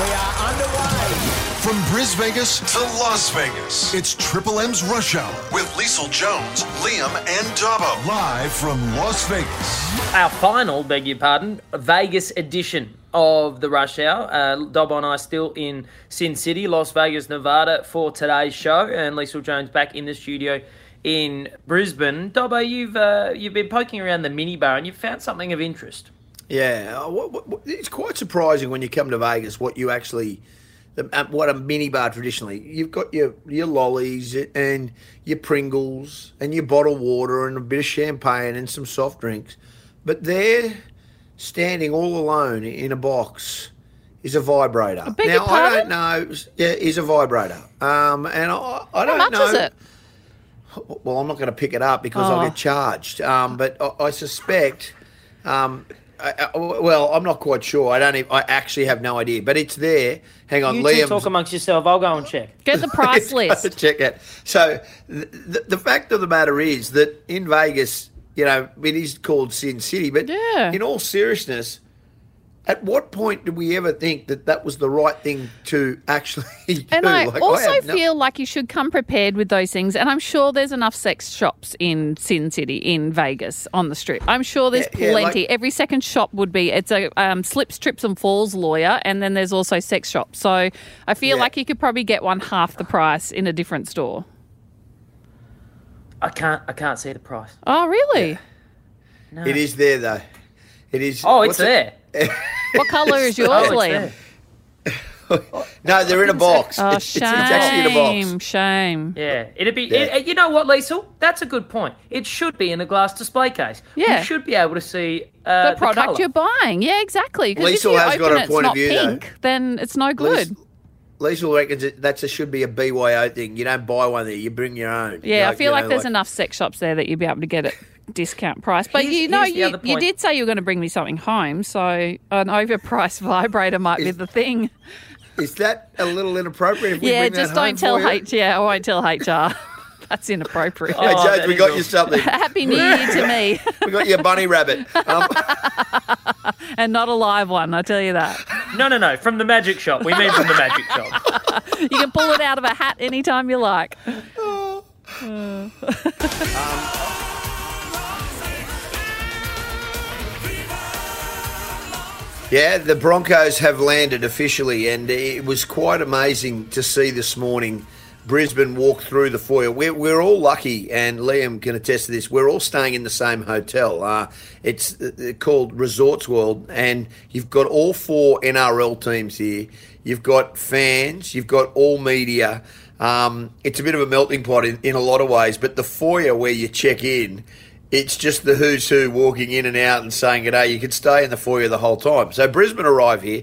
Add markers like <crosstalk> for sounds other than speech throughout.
We are underway. From Bris Vegas to Las Vegas, it's Triple M's Rush Hour with Liesl Jones, Liam, and Dobbo. Live from Las Vegas. Our final, beg your pardon, Vegas edition of the Rush Hour. Uh, Dobbo and I still in Sin City, Las Vegas, Nevada for today's show, and Liesl Jones back in the studio in Brisbane. Dobbo, you've uh, you've been poking around the minibar and you've found something of interest. Yeah, uh, it's quite surprising when you come to Vegas what you actually, uh, what a minibar traditionally. You've got your your lollies and your Pringles and your bottled water and a bit of champagne and some soft drinks, but there, standing all alone in a box, is a vibrator. beg now I don't know. Yeah, is a vibrator. Um, and I, I don't know. How much know. is it? Well, I'm not going to pick it up because I'll Oh. get charged. Um, but I, I suspect. Um, I, I- well, I'm not quite sure. I don't. Even, I actually have no idea. But it's there. Hang on, You two Liam. talk amongst yourself. I'll go and check. Get the price <laughs> list. Check it. So the, the, the fact of the matter is that in Vegas, you know, it is called Sin City. But Yeah. in all seriousness, at what point did we ever think that that was the right thing to actually <laughs> do? And I Like, also have no- feel like you should come prepared with those things. And I'm sure there's enough sex shops in Sin City, in Vegas, on the strip. I'm sure there's Yeah, yeah, plenty. like- Every second shop would be, it's a um, slips, trips, and falls lawyer. And then there's also sex shops. So I feel Yeah. like you could probably get one half the price in a different store. I can't. I can't see the price. Oh, really? No. It is there though. It is. Oh, what's it's it- there. What colour is <laughs> yours, Liam? <laughs> No, they're in a box. <laughs> Oh, it's, it's, it's actually in a shame, box. shame. Yeah, it'd be. Yeah. It, you know what, Liesl? That's a good point. It should be in a glass display case. Yeah. you should be able to see uh, The product colour. you're buying. Yeah, exactly. Because if you has open got a it, it's point of not view, though. pink, then it's no good. Liesl reckons it, that's a should be a BYO thing. You don't buy one there. You bring your own. Yeah, I feel like know, there's enough sex shops there that you'd be able to get it discount price. But Here's- you know, you, you did say you were going to bring me something home, so an overpriced <laughs> vibrator might be the thing. Is that a little inappropriate? If we Yeah, bring just home don't tell for you? H. Yeah, I won't tell HR. <laughs> That's inappropriate. Hey, Oh, Jones, that we got all- you something. <laughs> Happy New Year to me, we got you a bunny rabbit. Um, and not a live one. I tell you that. No, no, no. From the magic shop. We mean from the magic shop. You can pull it out of a hat anytime you like. Yeah, the Broncos have landed officially, and it was quite amazing to see this morning. Brisbane walk through the foyer. We're, we're all lucky, and Liam can attest to this. We're all staying in the same hotel. Uh, it's uh, called Resorts World, and you've got all four NRL teams here. You've got fans, you've got all media. Um, it's a bit of a melting pot in, in a lot of ways, but the foyer where you check in, it's just the who's who walking in and out and saying, "G'day." You can stay in the foyer the whole time. So Brisbane arrive here,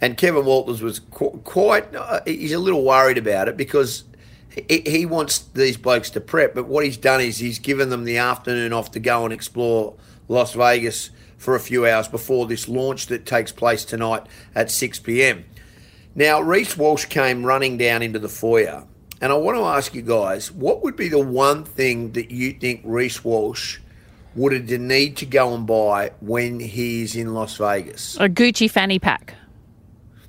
and Kevin Walters was qu- quite. Uh, he's a little worried about it because he, he wants these blokes to prep. But what he's done is he's given them the afternoon off to go and explore Las Vegas for a few hours before this launch that takes place tonight at six pm. Now, Reece Walsh came running down into the foyer, and I want to ask you guys what would be the one thing that you think Reece Walsh would have need to go and buy when he's in Las Vegas? A Gucci fanny pack.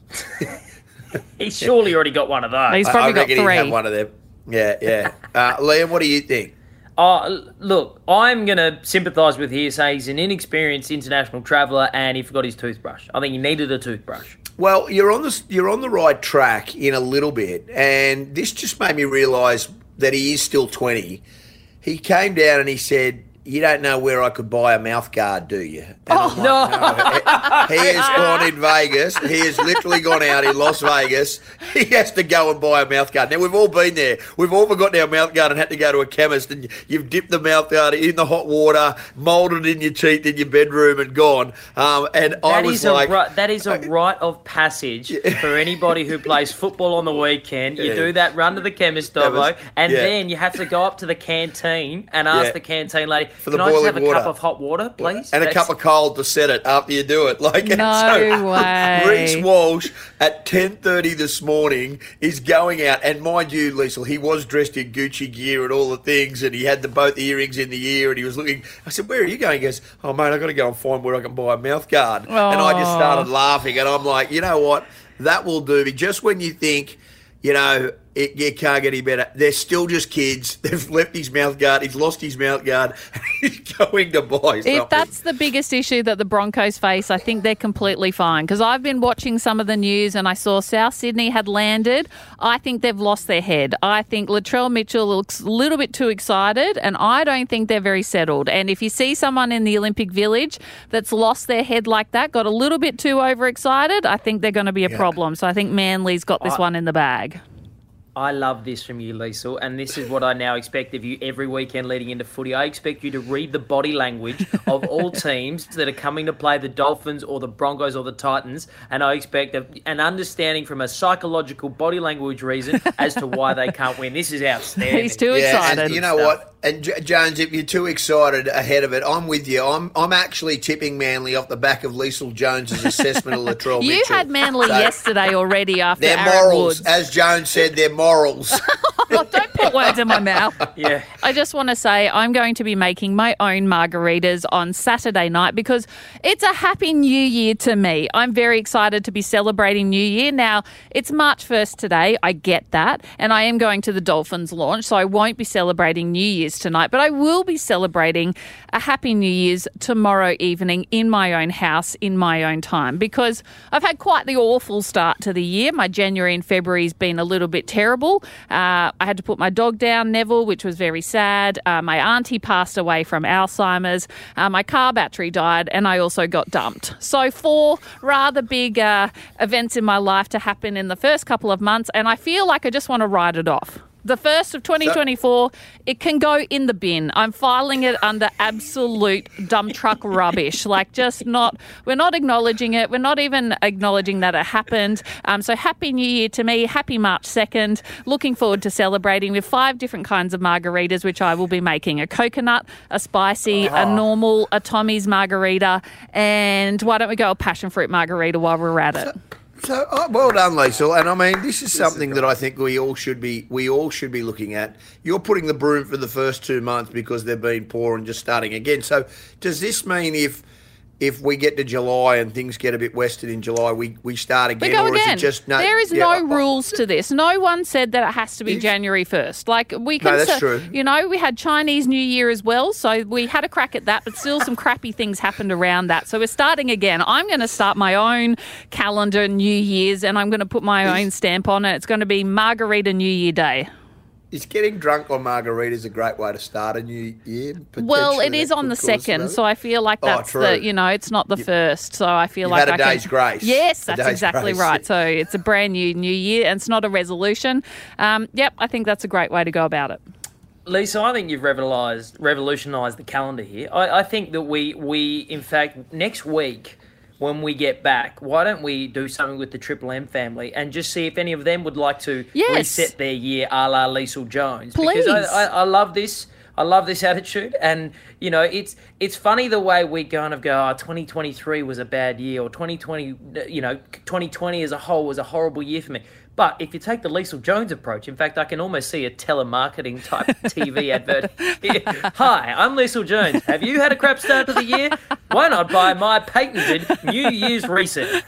<laughs> He's surely already got one of those. He's probably I got reckon he'd have three. one of them. Yeah, yeah. <laughs> Uh, Liam, what do you think? Oh, look, I'm going to sympathise with here, say he's an inexperienced international traveller and he forgot his toothbrush. I think he needed a toothbrush. Well, you're on the you're on the right track in a little bit, and this just made me realise that he is still 20. He came down and he said, "You don't know where I could buy a mouth guard, do you?" And I'm no. like, He has <laughs> gone in Vegas. He has literally gone out in Las Vegas. He has to go and buy a mouth guard. Now we've all been there. We've all forgotten our mouth guard and had to go to a chemist. And you've dipped the mouth guard in the hot water, moulded in your teeth in your bedroom, and gone. Um, and I was like, ri- that is a <laughs> rite of passage for anybody who plays football on the weekend. You Yeah. do that run to the chemist, Dobbo, and yeah. then you have to go up to the canteen and ask Yeah. the canteen lady, For the "Can I just boiling have a water." cup of hot water, please?" and a cup of cold to set it after you do it. <laughs> Like and No <laughs> way. Reece Walsh at ten thirty this morning is going out, and mind you, Liesl, he was dressed in Gucci gear and all the things, and he had the both earrings in the ear, and he was looking. I said, "Where are you going?" He goes, "Oh mate, I've got to go and find where I can buy a mouth guard." And I just started laughing, and I'm like, you know what? that will do. Me. Just when you think, you know, it, it, can't get any better. They're still just kids. <laughs> They've left his mouth guard. He's lost his mouth guard. <laughs> he's going to buy something. If that's the biggest issue that the Broncos face, I think they're completely fine. Because I've been watching some of the news and I saw South Sydney had landed. I think they've lost their head. I think Latrell Mitchell looks a little bit too excited, and I don't think they're very settled. And if you see someone in the Olympic Village that's lost their head like that, got a little bit too overexcited, I think they're going to be a yeah. problem. So I think Manly's got this I, one in the bag. I love this from you, Liesl, and this is what I now expect of you every weekend leading into footy. I expect you to read the body language of all <laughs> teams that are coming to play the Dolphins or the Broncos or the Titans, and I expect an understanding from a psychological body language reason as to why they can't win. This is outstanding. He's too yeah, excited. you know what? And J- Jones, if you're too excited ahead of it, I'm with you. I'm I'm actually tipping Manly off the back of Liesl Jones's assessment of Latrell You Mitchell. had Manly so yesterday already after their Aaron morals, Woods. as Jones said, their morals. <laughs> Oh, don't put words in my mouth. <laughs> Yeah. I just want to say I'm going to be making my own margaritas on Saturday night because it's a happy new year to me. I'm very excited to be celebrating New Year. Now, it's March 1st today. I get that. And I am going to the Dolphins launch, so I won't be celebrating New Year's tonight, but I will be celebrating a happy New Year's tomorrow evening in my own house in my own time because I've had quite the awful start to the year. My January and February's been a little bit terrible. Uh, I had to put my dog down, Neville, which was very sad. Uh, my auntie passed away from Alzheimer's. Uh, my car battery died, and I also got dumped. So, four rather big uh, events in my life to happen in the first couple of months, and I feel like I just want to write it off the first of 2024, it can go in the bin. I'm filing it under absolute dump truck rubbish. Like, just not, we're not acknowledging it. We're not even acknowledging that it happened. Um, so, Happy New Year to me. Happy March 2nd. Looking forward to celebrating with five different kinds of margaritas, which I will be making a coconut, a spicy, a normal, a Tommy's margarita, and why don't we go a passion fruit margarita while we're at it? So oh, well done, Liesl. And I mean, this is something that I think we all should be we all should be looking at. You're putting the broom for the first two months because they've been poor and just starting again. So does this mean if if we get to July and things get a bit western in July, we, we start again, we go or again. is it just no? There is yeah, no rules to this. No one said that it has to be January first. Like we can, no, that's true. You know, we had Chinese New Year as well, so we had a crack at that, but still some crappy things happened around that. So we're starting again. I'm going to start my own calendar New Year's, and I'm going to put my own stamp on it. It's going to be Margarita New Year Day. Is getting drunk on margaritas a great way to start a new year? Well, it is on the second, so I feel like oh, that's oh, the you know it's not the you, first, so I feel like had a I day's can, grace. Yes, that's exactly grace. right. So it's a brand new new year, and it's not a resolution. Um, yep, I think that's a great way to go about it. Liesl, I think you've revolutionised revolutionised the calendar here. I, I think that we we in fact next week when we get back, why don't we do something with the Triple M family and just see if any of them would like to yes. reset their year a la Liesl Jones? Please. Because I, I, I love this. I love this attitude, and you know, it's it's funny the way we kind of go, oh, 2023 was a bad year, or 2020, you know, 2020 as a whole was a horrible year for me. But if you take the Liesl Jones approach, in fact, I can almost see a telemarketing type <laughs> TV advert. Here. Hi, I'm Liesl Jones. Have you had a crap start to the year? Why not buy my patented New Year's reset?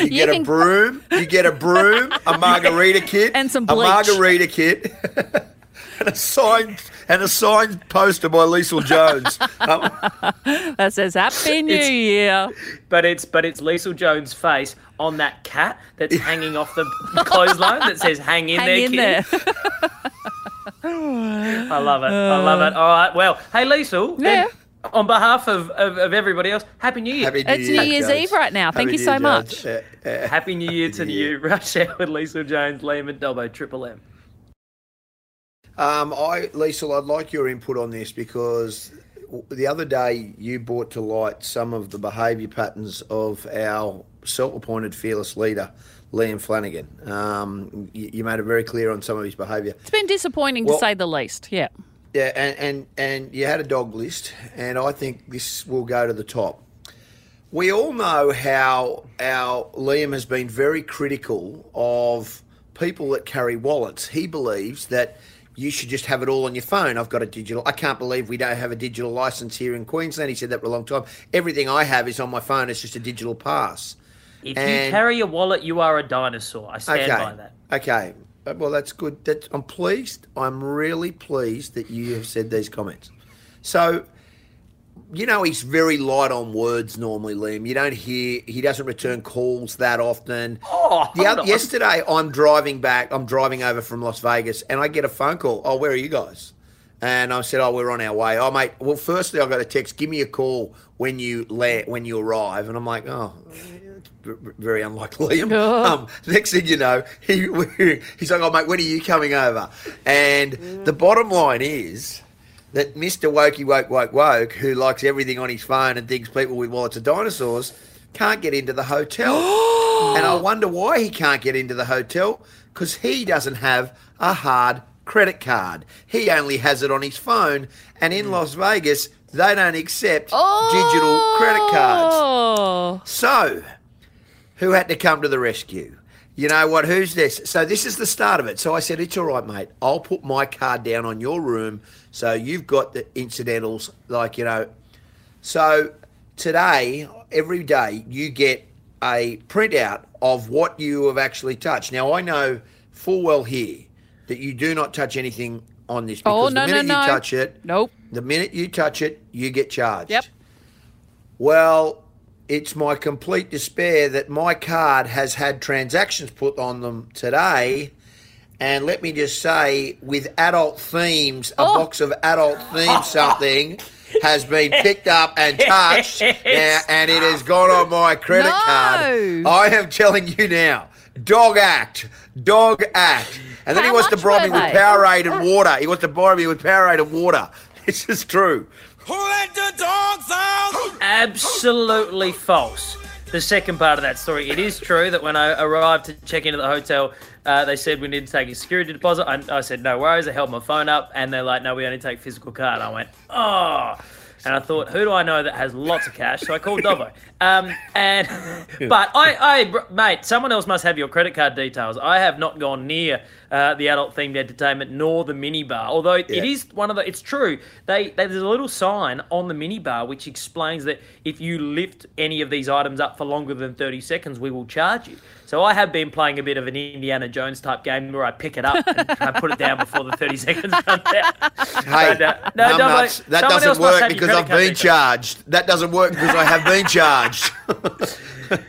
You get you a broom, you get a broom, a margarita kit, and some bleach. a margarita kit. <laughs> and a signed and a signed poster by Liesl Jones <laughs> that says Happy New Year. But it's but it's Liesl Jones' face on that cat that's hanging off the clothesline that says "Hang in Hang there, in kid." There. <laughs> I love it. I love it. All right. Well, hey, Liesl. Yeah. On behalf of, of, of, everybody else, Happy New Year. Happy New it's Year, New Year's Jones. Eve right now. Thank Happy you so Year, much. Uh, <laughs> uh, Happy New Year to New you. Year. Rush Hour with Liesl Jones, Liam and Dobbo, Triple M. Um, I, Liesl, I'd like your input on this because the other day you brought to light some of the behaviour patterns of our self-appointed fearless leader, Liam Flanagan. Um, you, you, made it very clear on some of his behaviour. It's been disappointing well, to say the least. Yeah. Yeah, and, and and you had a dog list, and I think this will go to the top. We all know how our Liam has been very critical of people that carry wallets. He believes that you should just have it all on your phone. I've got a digital. I can't believe we don't have a digital license here in Queensland. He said that for a long time. Everything I have is on my phone. It's just a digital pass. If and... you carry a wallet, you are a dinosaur. I stand okay. by that. Okay. Uh, well, that's good. That, I'm pleased. I'm really pleased that you have said these comments. So, you know, he's very light on words normally, Liam. You don't hear, he doesn't return calls that often. Oh, other, yesterday, I'm driving back, I'm driving over from Las Vegas, and I get a phone call. Oh, where are you guys? And I said, "Oh, we're on our way." Oh, mate. Well, firstly, I got a text. Give me a call when you land, when you arrive. And I'm like, "Oh, very unlikely. <laughs> <laughs> Oh. Um, next thing you know, he <laughs> he's like, "Oh, mate, when are you coming over?" And the bottom line is that Mister Wokey Woke Woke Woke, who likes everything on his phone and thinks people with wallets are dinosaurs, can't get into the hotel. <gasps> and I wonder why he can't get into the hotel because he doesn't have a hard credit card. He only has it on his phone, and in hmm. Las Vegas, they don't accept oh. digital credit oh. cards. Oh. So, who had to come to the rescue? You know what? Who's this? So this is the start of it. So I said, "It's all right, mate. I'll put my card down on your room, so you've got the incidentals, like you know." So today, every day, you get a printout of what you have actually touched. Now I know full well here that you do not touch anything on this oh, because oh, no, the minute no, no. you touch it, nope. The minute you touch it, you get charged. Yep. Well, it's my complete despair that my card has had transactions put on them today. And let me just say, with adult themes, a oh. box of adult themes <laughs> something has been picked up and touched <laughs> now, and it has gone on my credit no. card. I am telling you now, dog act, dog act. And then How he wants to bribe me they? with Powerade and water. He wants to bribe me with Powerade and water. <laughs> This is true. Who let the dogs out? Absolutely false. The second part of that story. It is true that when I arrived to check into the hotel, uh, they said we need to take a security deposit. I, I said, no worries. I held my phone up and they're like, no, we only take physical card. I went, oh. And I thought, who do I know that has lots of cash? So I called Dobbo. Um, and <laughs> but I, I, mate, someone else must have your credit card details. I have not gone near uh, the adult themed entertainment nor the minibar. Although yeah. it is one of the, it's true. They, they, there's a little sign on the minibar which explains that if you lift any of these items up for longer than 30 seconds, we will charge you. So I have been playing a bit of an Indiana Jones type game where I pick it up and <laughs> I put it down before the 30 seconds runs out. Hey, but, uh, no, that doesn't work because I've been charged. That doesn't work because I have been <laughs> charged. <laughs>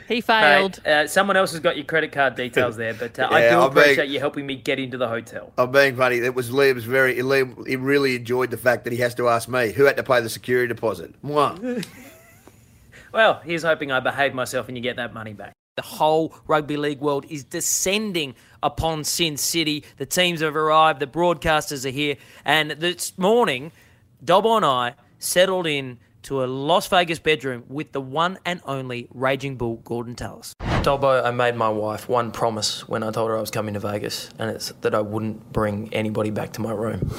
he <laughs> failed. Mate, uh, someone else has got your credit card details there, but uh, yeah, I do I'm appreciate being, you helping me get into the hotel. I'm being funny. It was Liam's very. Liam, he really enjoyed the fact that he has to ask me who had to pay the security deposit. Moi. <laughs> well, he's hoping I behave myself and you get that money back. The whole rugby league world is descending upon Sin City. The teams have arrived, the broadcasters are here, and this morning, Dobbo and I settled in to a Las Vegas bedroom with the one and only Raging Bull Gordon Tallis. Dobbo, I made my wife one promise when I told her I was coming to Vegas, and it's that I wouldn't bring anybody back to my room.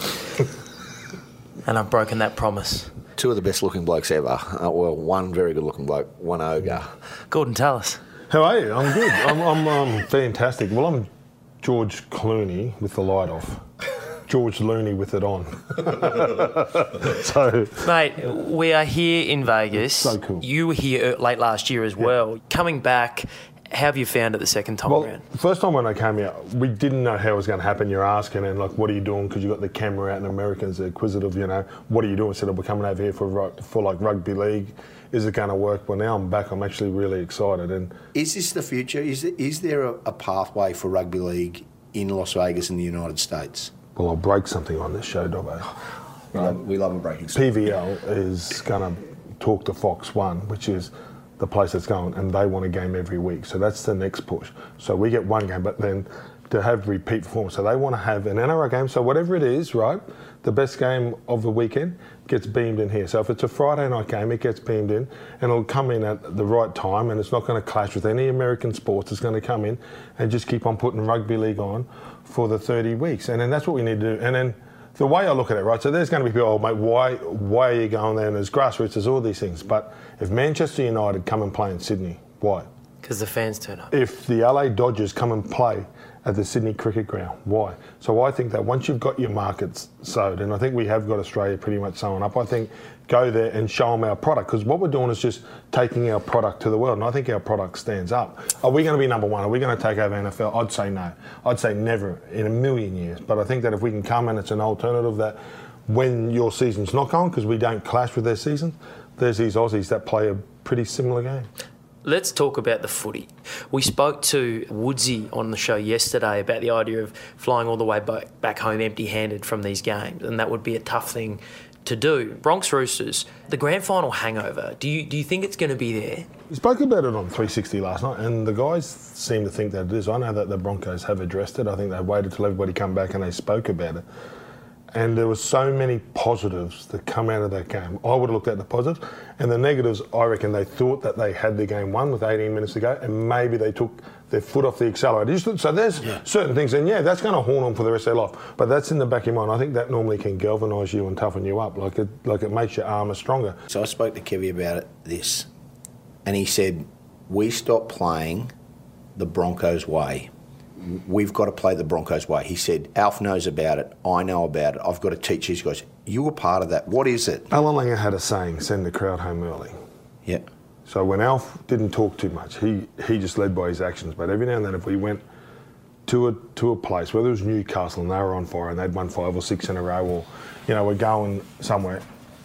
<laughs> and I've broken that promise. Two of the best looking blokes ever. Uh, well, one very good looking bloke, one ogre. Gordon Tallis. How are you? I'm good. I'm, I'm um, fantastic. Well, I'm George Clooney with the light off. George Looney with it on. <laughs> so, mate, we are here in Vegas. So cool. You were here er, late last year as well. Coming back, how have you found it the second time well, around? The first time when I came out, we didn't know how it was going to happen. You're asking, and like, what are you doing? Because you got the camera out, and Americans are inquisitive. You know, what are you doing? I said, oh, we're coming over here for for like rugby league. Is it going to work? Well, now I'm back. I'm actually really excited. And is this the future? Is it, is there a, a pathway for rugby league in Las Vegas in the United States? Well, I'll break something on this show, Dobbo. We, um, love, we love a breaking. PVL is going to talk to Fox One, which is the place that's going, and they want a game every week. So that's the next push. So we get one game, but then to have repeat performance. So they want to have an NRL game. So whatever it is, right, the best game of the weekend gets beamed in here. So if it's a Friday night game, it gets beamed in, and it'll come in at the right time, and it's not going to clash with any American sports. It's going to come in and just keep on putting rugby league on for the 30 weeks, and then that's what we need to do. And then the way I look at it, right? So there's going to be people, oh mate, why why are you going there? And there's grassroots, there's all these things. But if Manchester United come and play in Sydney, why? Because the fans turn up. if the LA Dodgers come and play at the Sydney Cricket Ground. Why? So I think that once you've got your markets sowed, and I think we have got Australia pretty much sewn up, I think go there and show them our product because what we're doing is just taking our product to the world, and I think our product stands up. Are we going to be number one? Are we going to take over NFL? I'd say no. I'd say never in a million years. But I think that if we can come and it's an alternative that when your season's not going, because we don't clash with their season, there's these Aussies that play a pretty similar game. Let's talk about the footy. We spoke to Woodsy on the show yesterday about the idea of flying all the way back, home empty handed from these games, and that would be a tough thing to do. Bronx Roosters, the grand final hangover, do you, do you think it's going to be there? We spoke about it on 360 last night, and the guys seem to think that it is. I know that the Broncos have addressed it. I think they waited till everybody come back and they spoke about it. And there were so many positives that come out of that game. I would have looked at the positives, and the negatives. I reckon they thought that they had the game won with 18 minutes to go, and maybe they took their foot off the accelerator. So there's certain things, and yeah, that's going to haunt them for the rest of their life. But that's in the back of your mind. I think that normally can galvanise you and toughen you up, like it, like it makes your armour stronger. So I spoke to Kevy about it, this, and he said, "We stopped playing the Broncos way. We've got to play the Broncos way." He said, "Alf knows about it. I know about it. I've got to teach these guys. You were part of that. What is it?" Allan Langer had a saying: "Send the crowd home early." Yeah. So when Alf didn't talk too much, he, he just led by his actions. But every now and then, if we went to a to a place, whether it was Newcastle and they were on fire and they'd won five or six in a row, or you know we're going somewhere,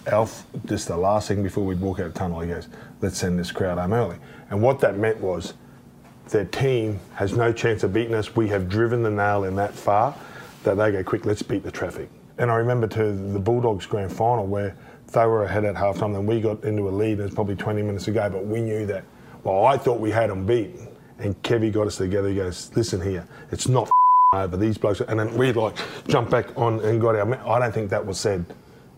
Alf just the last thing before we'd walk out of the tunnel, he goes, "Let's send this crowd home early." And what that meant was, their team has no chance of beating us. We have driven the nail in that far that they go, "Quick, let's beat the traffic." And I remember to the Bulldogs grand final where they were ahead at halftime, then we got into a lead. and There's probably 20 minutes ago, but we knew that. Well, I thought we had them beaten, and Kevy got us together. He goes, "Listen here, it's not <laughs> over these blokes," and then we like jumped back on and got our. I don't think that was said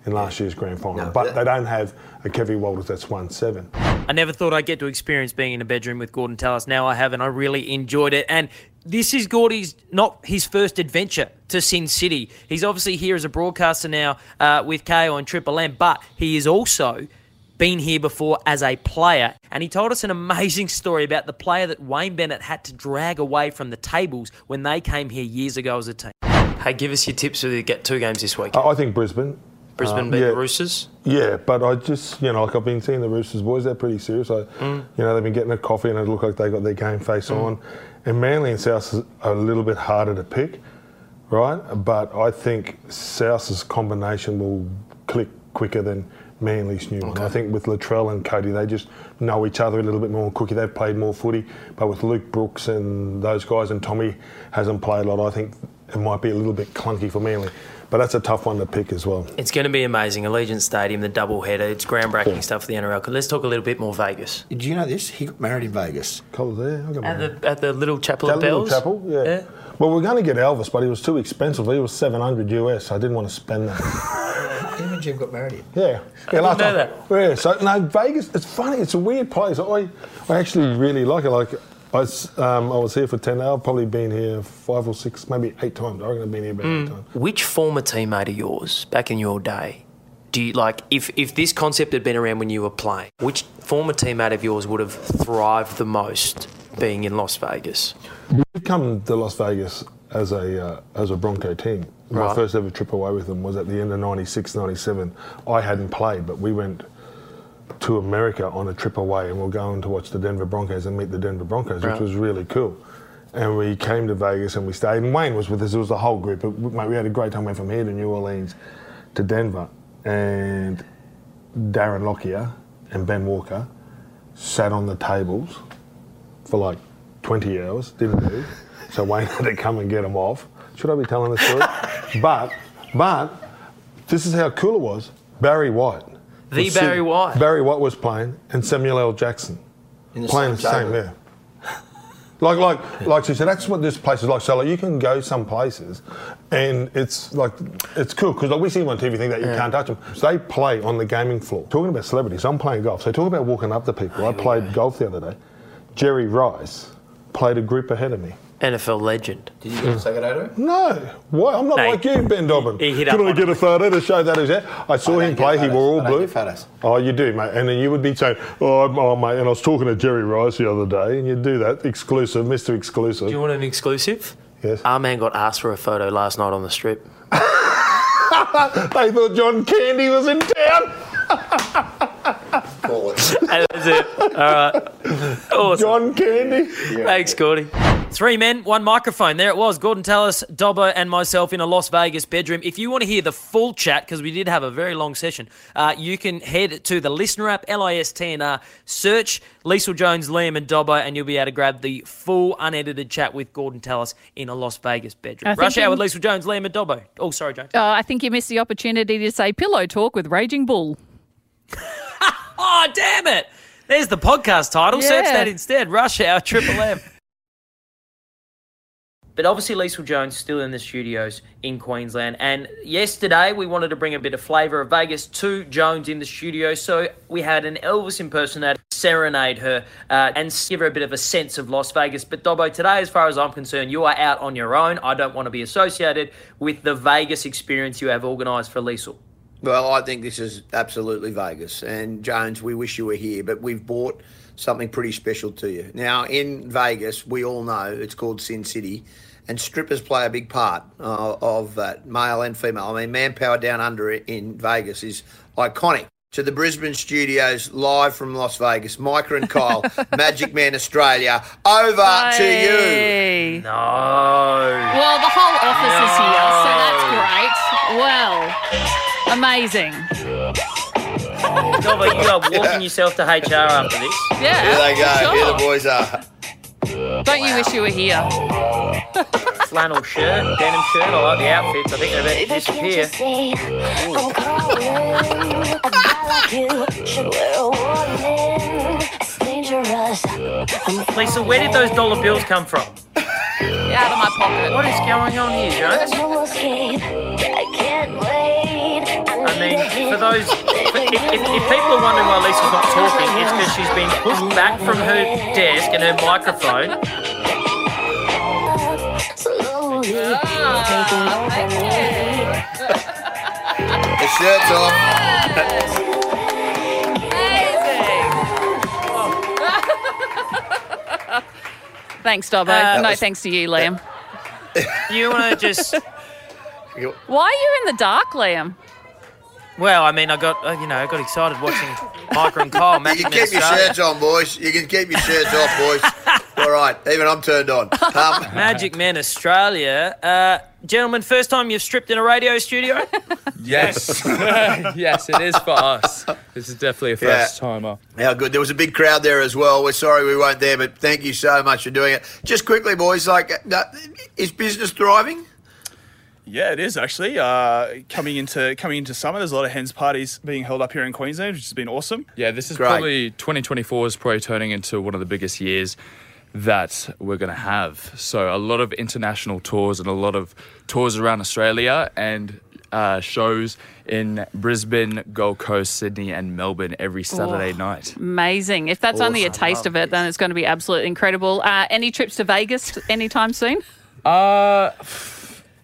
in last year's grand final, No, but that- they don't have a Kevy Walters that's won seven. I never thought I'd get to experience being in a bedroom with Gordon Tallis. Now I have, and I really enjoyed it. And this is Gordy's not his first adventure to Sin City. He's obviously here as a broadcaster now uh, with Kayo and Triple M, but he is also been here before as a player. And he told us an amazing <laughs> story about the player that Wayne Bennett had to drag away from the tables when they came here years ago as a team. Hey, give us your tips for the get two games this week. I I think Brisbane. Brisbane uh, beat yeah. the Roosters. Yeah, but I just, you know, like I've been seeing the Roosters boys, they're pretty serious. I, You know, they've been getting a coffee and it looked like they got their game face on. And Manly and South is a little bit harder to pick, right? But I think South's combination will click quicker than Manly's new one. I think with Latrell and Cody, they just know each other a little bit more. Cookie, they've played more footy. But with Luke Brooks and those guys, and Tommy hasn't played a lot, I think it might be a little bit clunky for Manly. But that's a tough one to pick as well. It's going to be amazing. Allegiant Stadium, the double header. It's groundbreaking stuff for the NRL. Let's talk a little bit more Vegas. Did you know this? He got married in Vegas. Colours there. I got At the, at the little chapel That of little bells. chapel, yeah. Yeah. Well, we're going to get Elvis, but he was too expensive. He was 700 US. I didn't want to spend that. <laughs> Him and Jim got married here. Yeah. yeah didn't know that. Yeah, so no, Vegas, it's funny. It's a weird place. I, I actually really like it. Like, I was, um, I was here for 10 hours. I've probably been here five or six, maybe eight times. I reckon I've been here about eight times. Which former teammate of yours back in your day? Do you like if if this concept had been around when you were playing? Which former teammate of yours would have thrived the most being in Las Vegas? We've come to Las Vegas as a uh, as a Bronco team. My first ever trip away with them was at the end of 96, 97. I hadn't played, but we went to America on a trip away and we are going to watch the Denver Broncos and meet the Denver Broncos, Right. which was really cool. And we came to Vegas and we stayed. And Wayne was with us. It was the whole group. But, mate, we had a great time. Went from here to New Orleans to Denver. And Darren Lockyer and Ben Walker sat on the tables for like 20 hours, didn't do. So Wayne <laughs> had to come and get them off. Should I be telling this story? <laughs> but, but, this is how cool it was. Barry White. The was Barry sitting- White. Barry White was playing, and Samuel L. Jackson In the playing same the same, table. yeah. Like, like, like she said, that's what this place is like. So, like, you can go some places, and it's like, it's cool because like we see them on TV, think that you can't touch them. So they play on the gaming floor. Talking about celebrities, I'm playing golf. So talk about walking up to people. I played golf the other day. Jerry Rice played a group ahead of me. NFL legend. Did you say that No, why? I'm not No, like you, Ben Dobbin. he hit Can up I on get a photo to show that is it? I saw I him don't play. get He wore all photos. I don't blue. get photos. Oh, you do, mate. And then you would be saying, "Oh, I'm- oh, mate," and I was talking to Jerry Rice the other day, and you'd do that exclusive, Mister Exclusive. Do you want an exclusive? yes. Our man got asked for a photo last night on the strip. <laughs> they thought John Candy was in town. Call <laughs> it. That was it. All right. <laughs> Awesome. John Candy. Thanks, Gordy. Three men, one microphone. There it was. Gordon Tallis, Dobbo, and myself in a Las Vegas bedroom. If you want to hear the full chat, because we did have a very long session, uh, you can head to the listener app, L-I-S-T-N-R, search Liesl Jones, Liam, and Dobbo, and you'll be able to grab the full unedited chat with Gordon Tallis in a Las Vegas bedroom. Rush hour with Liesl Jones, Liam, and Dobbo. Oh, sorry, James. Uh, I think you missed the opportunity to say pillow talk with Raging Bull. <laughs> Oh, damn it! There's the podcast title. Search that instead. Rush Hour Triple M. But obviously, Liesl Jones still in the studios in Queensland. And yesterday, we wanted to bring a bit of flavour of Vegas to Jones in the studio. So we had an Elvis impersonator serenade her uh, and give her a bit of a sense of Las Vegas. But Dobbo, today, as far as I'm concerned, you are out on your own. I don't want to be associated with the Vegas experience you have organised for Liesl. Well, I think this is absolutely Vegas. And Jones, we wish you were here, but we've bought something pretty special to you. Now, in Vegas, we all know it's called Sin City, and strippers play a big part uh, of that, male and female. I mean, Manpower Down Under in Vegas is iconic. To the Brisbane studios, live from Las Vegas, Micah and Kyle, <laughs> Magic Men Australia, over to you. No. Well, the whole office is here, so that's great. Well, amazing. Dobbo, you are walking yourself to HR after this. Yeah. Here they go. sure. Here the boys are. Don't you wish you were here? <laughs> flannel shirt, denim shirt. I like the outfits. I think they're about to disappear. I'm calling a guy like you should wear a warning. It's dangerous. I'm Liesl, where did those dollar bills come from? Out of my pocket. What is going on here, Jones? Mean, for those, if, if, if people are wondering why Liesl's not talking, it's because she's been pushed back from her desk and her microphone. slowly Ah, taking over. The shirt's off. Thanks, Dobbo. Uh, no, was- thanks to you, Liam. You want to just, <laughs> Why are you in the dark, Liam? Well, I mean, I got, uh, you know, I got excited watching Micah and Kyle <laughs> You matching can keep your Australia. shirts on, boys. You can keep your shirts off, boys. <laughs> All right, even I'm turned on. Um, <laughs> Magic Men Australia. Uh, gentlemen, first time you've stripped in a radio studio? Yes. yes, it is for us. This is definitely a Yeah. first timer. how good. There was a big crowd there as well. We're sorry we weren't there, but thank you so much for doing it. Just quickly, boys, like, uh, is business thriving? Yeah, it is actually. Uh, coming into coming into summer, there's a lot of hens parties being held up here in Queensland, which has been awesome. Yeah, this is Great. probably 2024 is probably turning into one of the biggest years that we're going to have. So a lot of international tours and a lot of tours around Australia and uh, shows in Brisbane, Gold Coast, Sydney, and Melbourne every Saturday night. Amazing. If that's only a taste of it, then it's going to be absolutely incredible. Uh, any trips to Vegas anytime soon? Uh,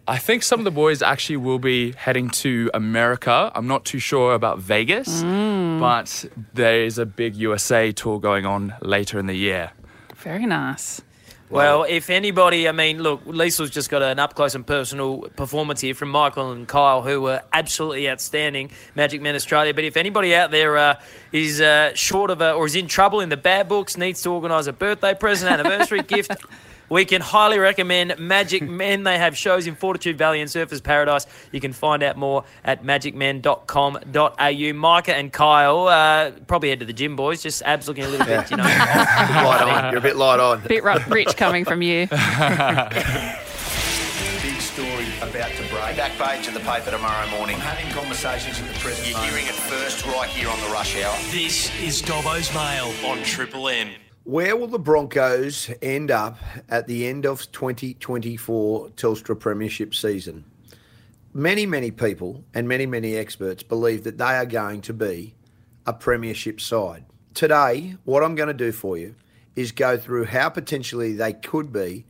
I think some of the boys actually will be heading to America. I'm not too sure about Vegas, but there is a big USA tour going on later in the year. Very nice. Well, if anybody, I mean, look, Liesl's just got an up close and personal performance here from Michael and Kyle, who were absolutely outstanding, Magic Men Australia. But if anybody out there uh, is uh, short of a, or is in trouble in the bad books, needs to organise a birthday present, anniversary <laughs> gift, we can highly recommend Magic <laughs> Men. They have shows in Fortitude Valley and Surfers Paradise. You can find out more at magicmen.com.au. Micah and Kyle, uh, probably head to the gym, boys. Just abs looking a little bit, you know. <laughs> Light on. You're a bit light on. A bit rich coming from you. <laughs> Big story about to break. Back page of the paper tomorrow morning. I'm having conversations at the present You're hearing it first right here on the rush hour. This is Dobbo's Mail on Triple M. Where will the Broncos end up at the end of 2024 Telstra Premiership season? Many, many people and many, many experts believe that they are going to be a Premiership side. Today, what I'm going to do for you is go through how potentially they could be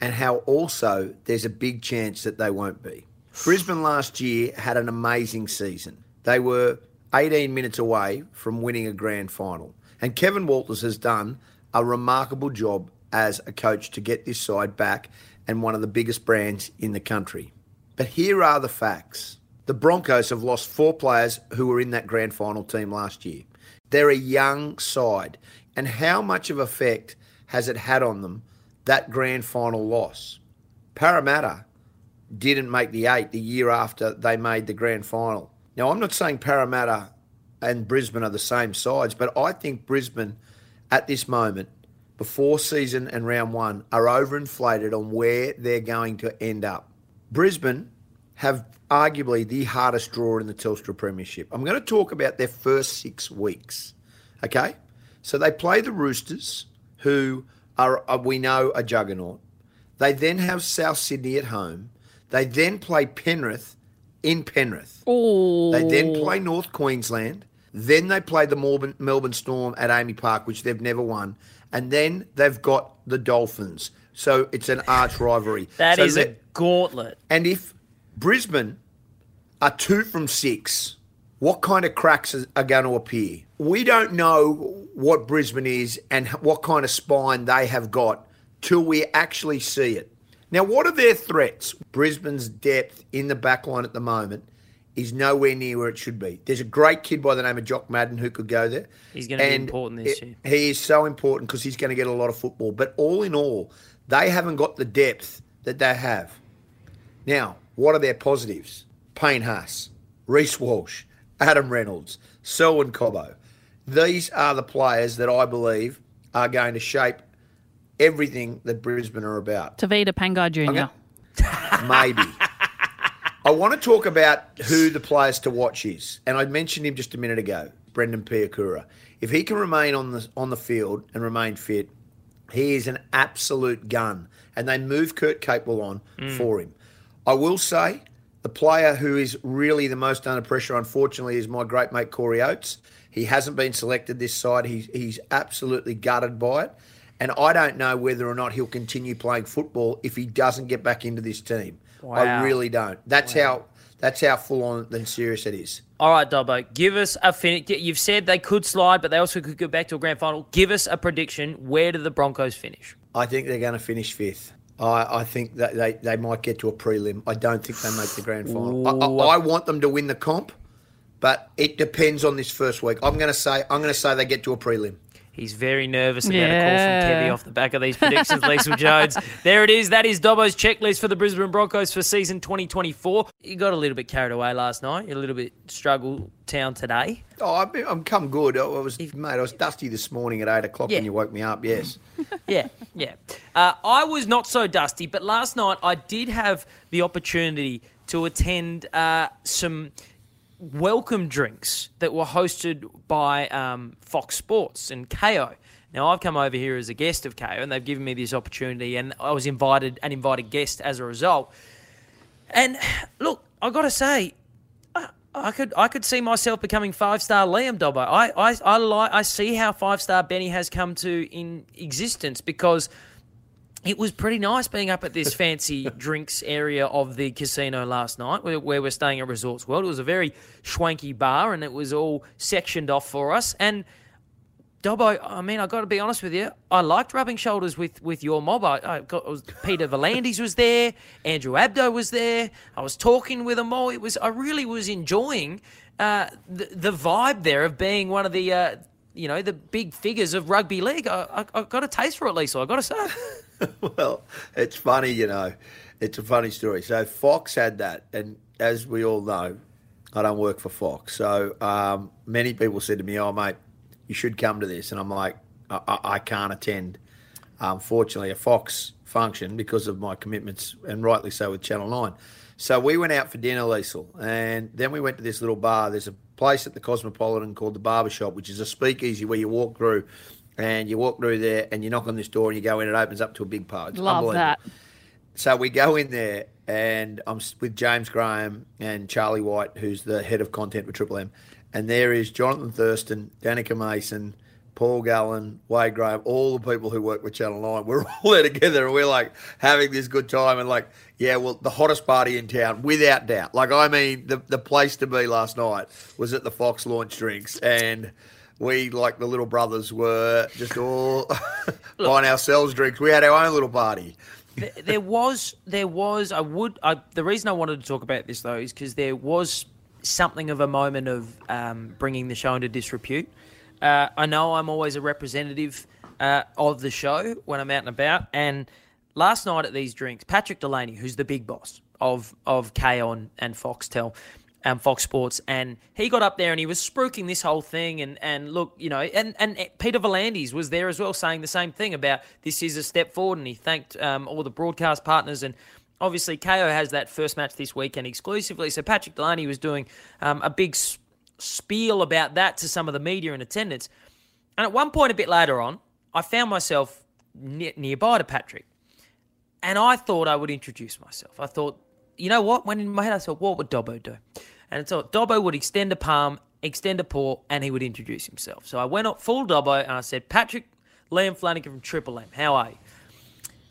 and how also there's a big chance that they won't be. Brisbane last year had an amazing season. They were 18 minutes away from winning a grand final. And Kevin Walters has done a remarkable job as a coach to get this side back and one of the biggest brands in the country. But here are the facts. The Broncos have lost four players who were in that grand final team last year. They're a young side. And how much of effect has it had on them, that grand final loss? Parramatta didn't make the eight the year after they made the grand final. Now, I'm not saying Parramatta and Brisbane are the same sides, but I think Brisbane at this moment, before season and round one, are overinflated on where they're going to end up. Brisbane have arguably the hardest draw in the Telstra Premiership. I'm going to talk about their first six weeks. Okay? So they play the Roosters, who are, uh, we know, a juggernaut. They then have South Sydney at home. They then play Penrith in Penrith. Oh. They then play North Queensland. Then they play the Melbourne, Melbourne Storm at AAMI Park, which they've never won. And then they've got the Dolphins. So it's an arch rivalry. <laughs> That so is a gauntlet. and if Brisbane are two from six, what kind of cracks are- are going to appear? We don't know what Brisbane is and what kind of spine they have got till we actually see it. Now, what are their threats? Brisbane's depth in the back line at the moment is nowhere near where it should be. There's a great kid by the name of Jock Madden who could go there. He's gonna be important this it- year. He is so important because he's going to get a lot of football. But all in all, they haven't got the depth that they have. Now, what are their positives? Payne Haas, Reece Walsh, Adam Reynolds, Selwyn Cobbo. These are the players that I believe are going to shape everything that Brisbane are about. Tevita Pangai Jr. Maybe. I want to talk about who the players to watch is, and I mentioned him just a minute ago, Brendan Piakura. If he can remain on the on the field and remain fit, he is an absolute gun, and they move Kurt Capewell on Mm. for him. I will say the player who is really the most under pressure, unfortunately, is my great mate Corey Oates. He hasn't been selected this side. He's he's absolutely gutted by it, and I don't know whether or not he'll continue playing football if he doesn't get back into this team. I really don't. That's how that's how full on and serious it is. All right, Dobbo, give us a fin. You've said they could slide, but they also could go back to a grand final. Give us a prediction. Where do the Broncos finish? I think they're going to finish fifth. I, I think that they, they might get to a prelim. I don't think they make the grand final. I, I, I want them to win the comp, but it depends on this first week. I'm going to say I'm going to say they get to a prelim. He's very nervous about a call from Kevy off the back of these predictions, Liesl Jones. <laughs> There it is. That is Dobbo's checklist for the Brisbane Broncos for season 2024. You got a little bit carried away last night. You're a little bit struggle town today. Oh, I've been, I'm come good. I was mate. I was dusty this morning at eight o'clock Yeah. when you woke me up. Yes. <laughs> yeah, yeah. Uh, I was not so dusty, but last night I did have the opportunity to attend uh, some welcome drinks that were hosted by um, Fox Sports and Kayo. Now I've come over here as a guest of Kayo, and they've given me this opportunity, and I was invited an invited guest as a result. And look, I got to say, I, I could I could see myself becoming five star Liam Dobbo. I I I, like, I see how five star Benny has come to in existence because it was pretty nice being up at this fancy <laughs> drinks area of the casino last night where, where we're staying at Resorts World. It was a very swanky bar and it was all sectioned off for us. And Dobbo, I mean, I got to be honest with you. I liked rubbing shoulders with with your mob. I, I got was, Peter V'landys was there, Andrew Abdo was there. I was talking with them all. It was I really was enjoying uh, the the vibe there of being one of the uh, you know the big figures of rugby league. I, I, I got a taste for it, Liesl. I got to say. <laughs> <laughs> well, it's funny, you know. It's a funny story. So Fox had that, and as we all know, I don't work for Fox. So um, many people said to me, "Oh, mate, you should come to this," and I'm like, "I, I, can't attend." Unfortunately, a Fox function because of my commitments, and rightly so with Channel Nine. So we went out for dinner, Liesl, and then we went to this little bar. There's a place at the Cosmopolitan called the Barber Shop, which is a speakeasy where you walk through, and you walk through there, and you knock on this door, and you go in. It opens up to a big pub. It's Love that. So we go in there, and I'm with James Graham and Charlie White, who's the head of content for Triple M, and there is Jonathan Thurston, Danika Mason, Paul Gallen, Wade Graham, all the people who work with Channel 9, we're <laughs> all there together and we're like having this good time and like, yeah, well, the hottest party in town, without doubt. Like, I mean, the, the place to be last night was at the Fox launch drinks and we, like the little brothers, were just all <laughs> buying ourselves drinks. We had our own little party. there, there was there was I would I, the reason I wanted to talk about this though is because there was something of a moment of um, bringing the show into disrepute. Uh, I know I'm always a representative uh, of the show when I'm out and about, and last night at these drinks, Patrick Delaney, who's the big boss of of Kayo and Foxtel, um, Fox Sports, and he got up there and he was spruiking this whole thing. And, and look, you know, and, and Peter V'landys was there as well saying the same thing about this is a step forward. And he thanked um, all the broadcast partners. And obviously, Kayo has that first match this weekend exclusively. So Patrick Delaney was doing um, a big spiel about that to some of the media in attendance. And at one point, a bit later on, I found myself ne- nearby to Patrick. And I thought I would introduce myself. I thought, you know what? When in my head, I thought, what would Dobbo do? And so Dobbo would extend a palm, extend a paw, and he would introduce himself. So I went up full Dobbo and I said, Patrick, Liam Flanagan from Triple M, how are you?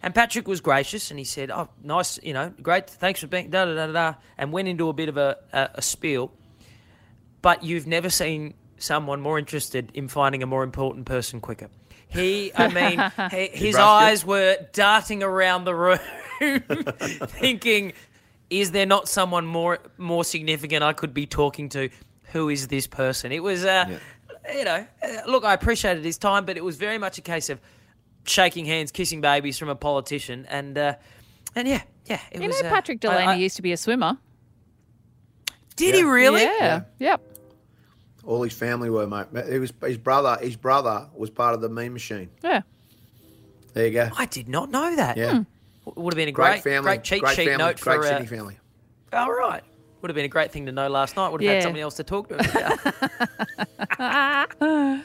And Patrick was gracious and he said, Oh, nice, you know, great, thanks for being da da da da, da," and went into a bit of a, a, a spiel. But you've never seen someone more interested in finding a more important person quicker. He, I mean, he, <laughs> his eyes were darting around the room, <laughs> thinking, "Is there not someone more more significant I could be talking to? Who is this person?" It was, uh, you know, uh, look, I appreciated his time, but it was very much a case of shaking hands, kissing babies from a politician, and uh, and yeah, yeah, it You was. know, uh, Patrick I- Delaney I- used to be a swimmer. did he really? Yeah. Yep. All his family were, mate. It was his brother. His brother was part of the Mean Machine. Yeah. There you go. I did not know that. Yeah. Would have been a Great, great, family. great cheat great sheet family. note great for. Uh, Sydney family. all right. Would have been a great thing to know last night. Would have Yeah. had somebody else to talk to <laughs> about.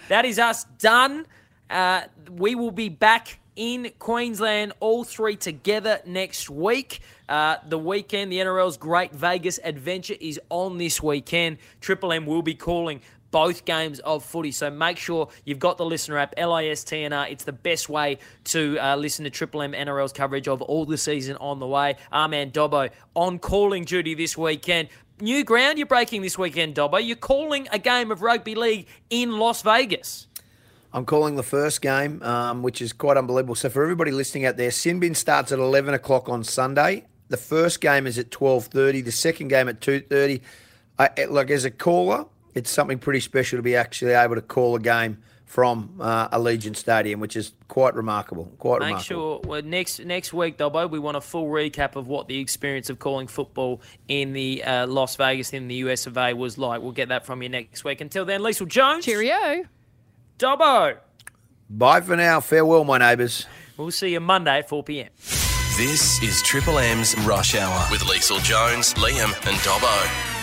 that is us done. Uh, we will be back in Queensland, all three together next week. Uh, the weekend, the NRL's Great Vegas Adventure is on this weekend. Triple M will be calling both games of footy. So make sure you've got the listener app, LISTNR. It's the best way to uh, listen to Triple M NRL's coverage of all the season on the way. Armand Dobbo on calling duty this weekend. New ground you're breaking this weekend, Dobbo. You're calling a game of rugby league in Las Vegas. I'm calling the first game, um, which is quite unbelievable. So for everybody listening out there, Sinbin starts at 11 o'clock on Sunday. The first game is at 12:30. The second game at 2:30. I, like as a caller, it's something pretty special to be actually able to call a game from uh, Allegiant Stadium, which is quite remarkable. Quite remarkable. Make remarkable. sure well, next next week, Dobbo, we want a full recap of what the experience of calling football in the uh, Las Vegas in the US of A was like. We'll get that from you next week. Until then, Liesl Jones. Cheerio. Dobbo. Bye for now. Farewell, my neighbours. We'll see you Monday at 4 p.m. This is Triple M's Rush Hour with Liesl Jones, Liam, and Dobbo.